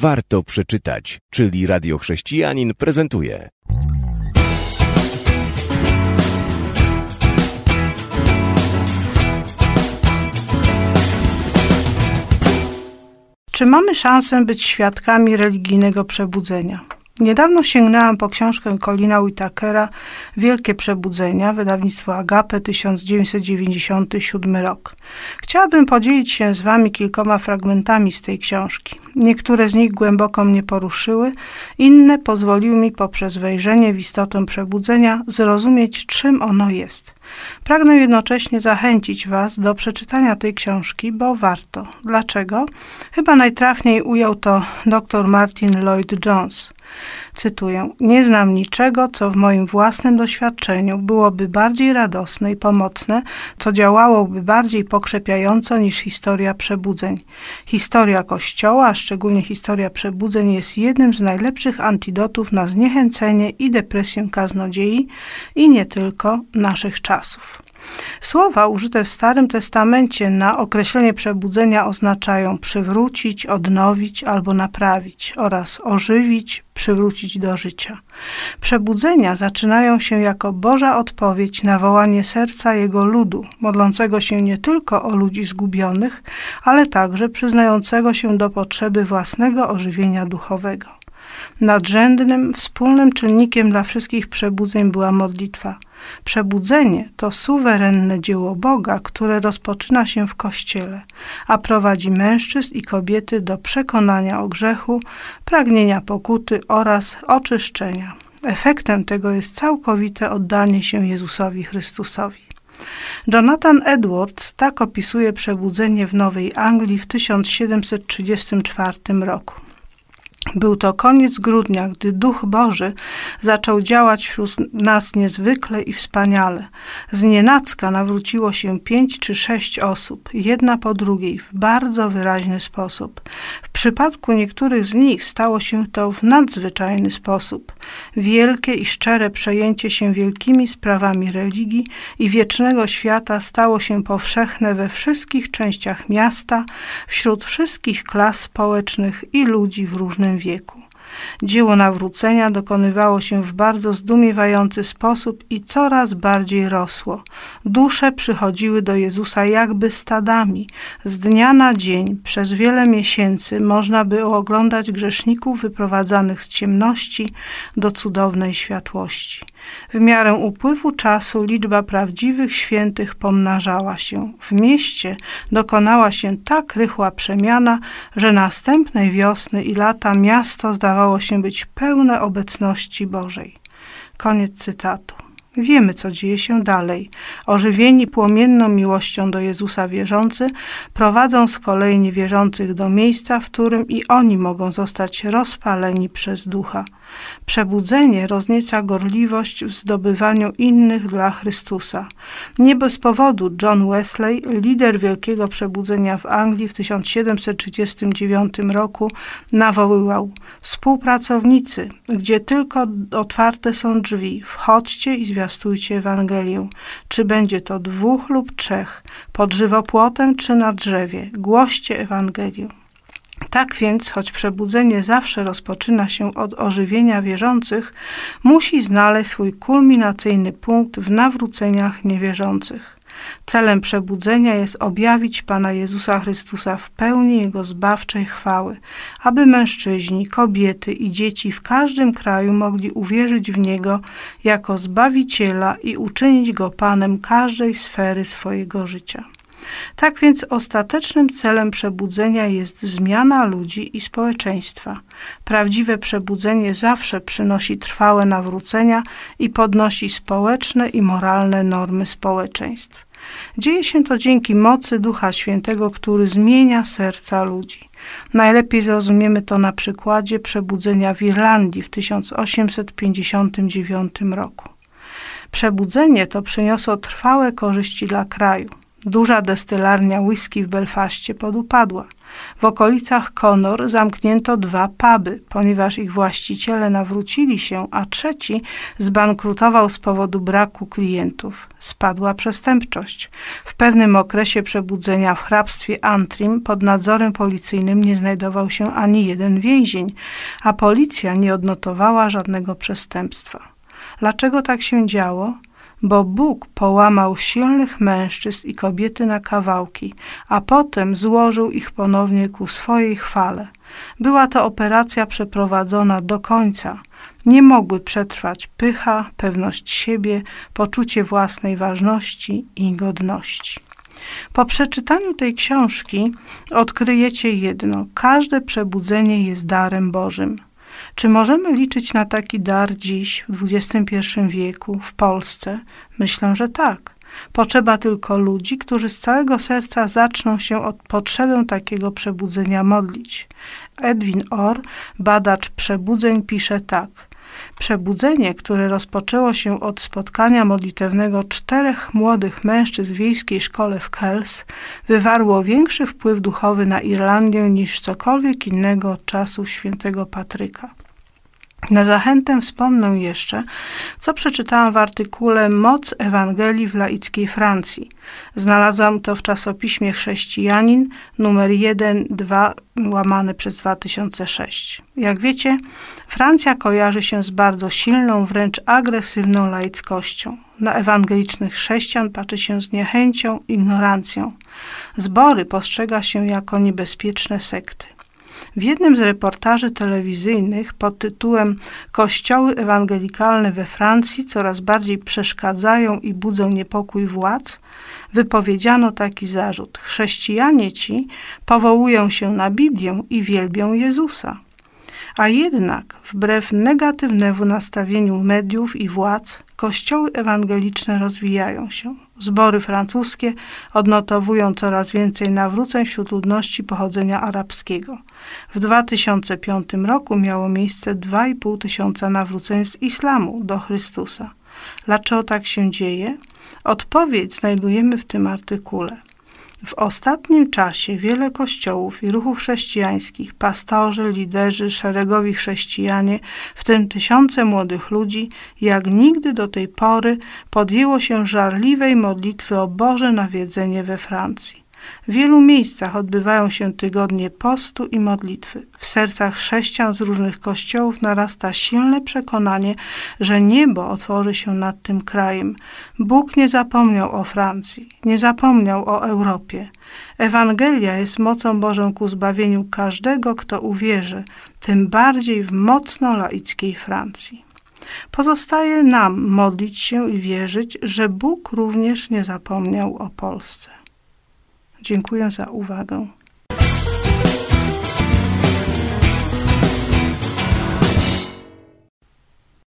warto przeczytać, czyli Radio Chrześcijanin prezentuje. Czy mamy szansę być świadkami religijnego przebudzenia? Niedawno sięgnęłam po książkę Colina Whitakera Wielkie Przebudzenia, wydawnictwo Agape, 1997 rok. Chciałabym podzielić się z Wami kilkoma fragmentami z tej książki. Niektóre z nich głęboko mnie poruszyły, inne pozwoliły mi poprzez wejrzenie w istotę przebudzenia zrozumieć, czym ono jest. Pragnę jednocześnie zachęcić Was do przeczytania tej książki, bo warto. Dlaczego? Chyba najtrafniej ujął to dr Martin Lloyd Jones. Cytuję: Nie znam niczego, co w moim własnym doświadczeniu byłoby bardziej radosne i pomocne, co działałoby bardziej pokrzepiająco niż historia przebudzeń. Historia Kościoła, a szczególnie historia przebudzeń, jest jednym z najlepszych antidotów na zniechęcenie i depresję kaznodziei i nie tylko naszych czasów. Słowa użyte w Starym Testamencie na określenie przebudzenia oznaczają przywrócić, odnowić albo naprawić oraz ożywić, przywrócić do życia. Przebudzenia zaczynają się jako Boża odpowiedź na wołanie serca Jego ludu, modlącego się nie tylko o ludzi zgubionych, ale także przyznającego się do potrzeby własnego ożywienia duchowego. Nadrzędnym, wspólnym czynnikiem dla wszystkich przebudzeń była modlitwa – Przebudzenie to suwerenne dzieło Boga, które rozpoczyna się w Kościele, a prowadzi mężczyzn i kobiety do przekonania o grzechu, pragnienia pokuty oraz oczyszczenia. Efektem tego jest całkowite oddanie się Jezusowi Chrystusowi. Jonathan Edwards tak opisuje przebudzenie w Nowej Anglii w 1734 roku. Był to koniec grudnia, gdy Duch Boży zaczął działać wśród nas niezwykle i wspaniale. Z nienacka nawróciło się pięć czy sześć osób, jedna po drugiej, w bardzo wyraźny sposób. W przypadku niektórych z nich stało się to w nadzwyczajny sposób. Wielkie i szczere przejęcie się wielkimi sprawami religii i wiecznego świata stało się powszechne we wszystkich częściach miasta, wśród wszystkich klas społecznych i ludzi w różnym wieku. Dzieło nawrócenia dokonywało się w bardzo zdumiewający sposób i coraz bardziej rosło. Dusze przychodziły do Jezusa jakby stadami. Z dnia na dzień, przez wiele miesięcy można było oglądać grzeszników wyprowadzanych z ciemności do cudownej światłości. W miarę upływu czasu liczba prawdziwych świętych pomnażała się. W mieście dokonała się tak rychła przemiana, że następnej wiosny i lata miasto zdawało się być pełne obecności Bożej. Koniec cytatu. Wiemy, co dzieje się dalej. Ożywieni płomienną miłością do Jezusa wierzący prowadzą z kolei niewierzących do miejsca, w którym i oni mogą zostać rozpaleni przez ducha. Przebudzenie roznieca gorliwość w zdobywaniu innych dla Chrystusa. Nie bez powodu John Wesley, lider wielkiego przebudzenia w Anglii w 1739 roku, nawoływał: Współpracownicy, gdzie tylko otwarte są drzwi, wchodźcie i zwiastujcie Ewangelię. Czy będzie to dwóch lub trzech, pod żywopłotem czy na drzewie, głoście Ewangelię. Tak więc, choć przebudzenie zawsze rozpoczyna się od ożywienia wierzących, musi znaleźć swój kulminacyjny punkt w nawróceniach niewierzących. Celem przebudzenia jest objawić Pana Jezusa Chrystusa w pełni Jego zbawczej chwały, aby mężczyźni, kobiety i dzieci w każdym kraju mogli uwierzyć w Niego jako Zbawiciela i uczynić Go Panem każdej sfery swojego życia. Tak więc ostatecznym celem przebudzenia jest zmiana ludzi i społeczeństwa. Prawdziwe przebudzenie zawsze przynosi trwałe nawrócenia i podnosi społeczne i moralne normy społeczeństw. Dzieje się to dzięki mocy Ducha Świętego, który zmienia serca ludzi. Najlepiej zrozumiemy to na przykładzie przebudzenia w Irlandii w 1859 roku. Przebudzenie to przyniosło trwałe korzyści dla kraju. Duża destylarnia whisky w Belfaście podupadła. W okolicach Conor zamknięto dwa puby, ponieważ ich właściciele nawrócili się, a trzeci zbankrutował z powodu braku klientów. Spadła przestępczość. W pewnym okresie przebudzenia w hrabstwie Antrim pod nadzorem policyjnym nie znajdował się ani jeden więzień, a policja nie odnotowała żadnego przestępstwa. Dlaczego tak się działo? Bo Bóg połamał silnych mężczyzn i kobiety na kawałki, a potem złożył ich ponownie ku swojej chwale. Była to operacja przeprowadzona do końca. Nie mogły przetrwać pycha, pewność siebie, poczucie własnej ważności i godności. Po przeczytaniu tej książki odkryjecie jedno: każde przebudzenie jest darem Bożym. Czy możemy liczyć na taki dar dziś, w XXI wieku, w Polsce? Myślę, że tak. Potrzeba tylko ludzi, którzy z całego serca zaczną się od potrzebę takiego przebudzenia modlić. Edwin Orr, badacz przebudzeń, pisze tak. Przebudzenie, które rozpoczęło się od spotkania modlitewnego czterech młodych mężczyzn w wiejskiej szkole w Kells, wywarło większy wpływ duchowy na Irlandię niż cokolwiek innego od czasów świętego Patryka. Na zachętę wspomnę jeszcze, co przeczytałam w artykule Moc Ewangelii w laickiej Francji. Znalazłam to w czasopiśmie Chrześcijanin numer 1-2 łamany przez 2006. Jak wiecie, Francja kojarzy się z bardzo silną, wręcz agresywną laickością. Na ewangelicznych chrześcijan patrzy się z niechęcią, ignorancją. Zbory postrzega się jako niebezpieczne sekty. W jednym z reportaży telewizyjnych pod tytułem Kościoły ewangelikalne we Francji coraz bardziej przeszkadzają i budzą niepokój władz, wypowiedziano taki zarzut. Chrześcijanie ci powołują się na Biblię i wielbią Jezusa. A jednak, wbrew negatywnemu nastawieniu mediów i władz, kościoły ewangeliczne rozwijają się. Zbory francuskie odnotowują coraz więcej nawróceń wśród ludności pochodzenia arabskiego. W 2005 roku miało miejsce 2,5 tysiąca nawróceń z islamu do Chrystusa. Dlaczego tak się dzieje? Odpowiedź znajdujemy w tym artykule. W ostatnim czasie wiele kościołów i ruchów chrześcijańskich, pastorzy, liderzy, szeregowi chrześcijanie, w tym tysiące młodych ludzi, jak nigdy do tej pory podjęło się żarliwej modlitwy o Boże nawiedzenie we Francji. W wielu miejscach odbywają się tygodnie postu i modlitwy. W sercach chrześcijan z różnych kościołów narasta silne przekonanie, że niebo otworzy się nad tym krajem. Bóg nie zapomniał o Francji, nie zapomniał o Europie. Ewangelia jest mocą Bożą ku zbawieniu każdego, kto uwierzy, tym bardziej w mocno laickiej Francji. Pozostaje nam modlić się i wierzyć, że Bóg również nie zapomniał o Polsce. Dziękuję za uwagę.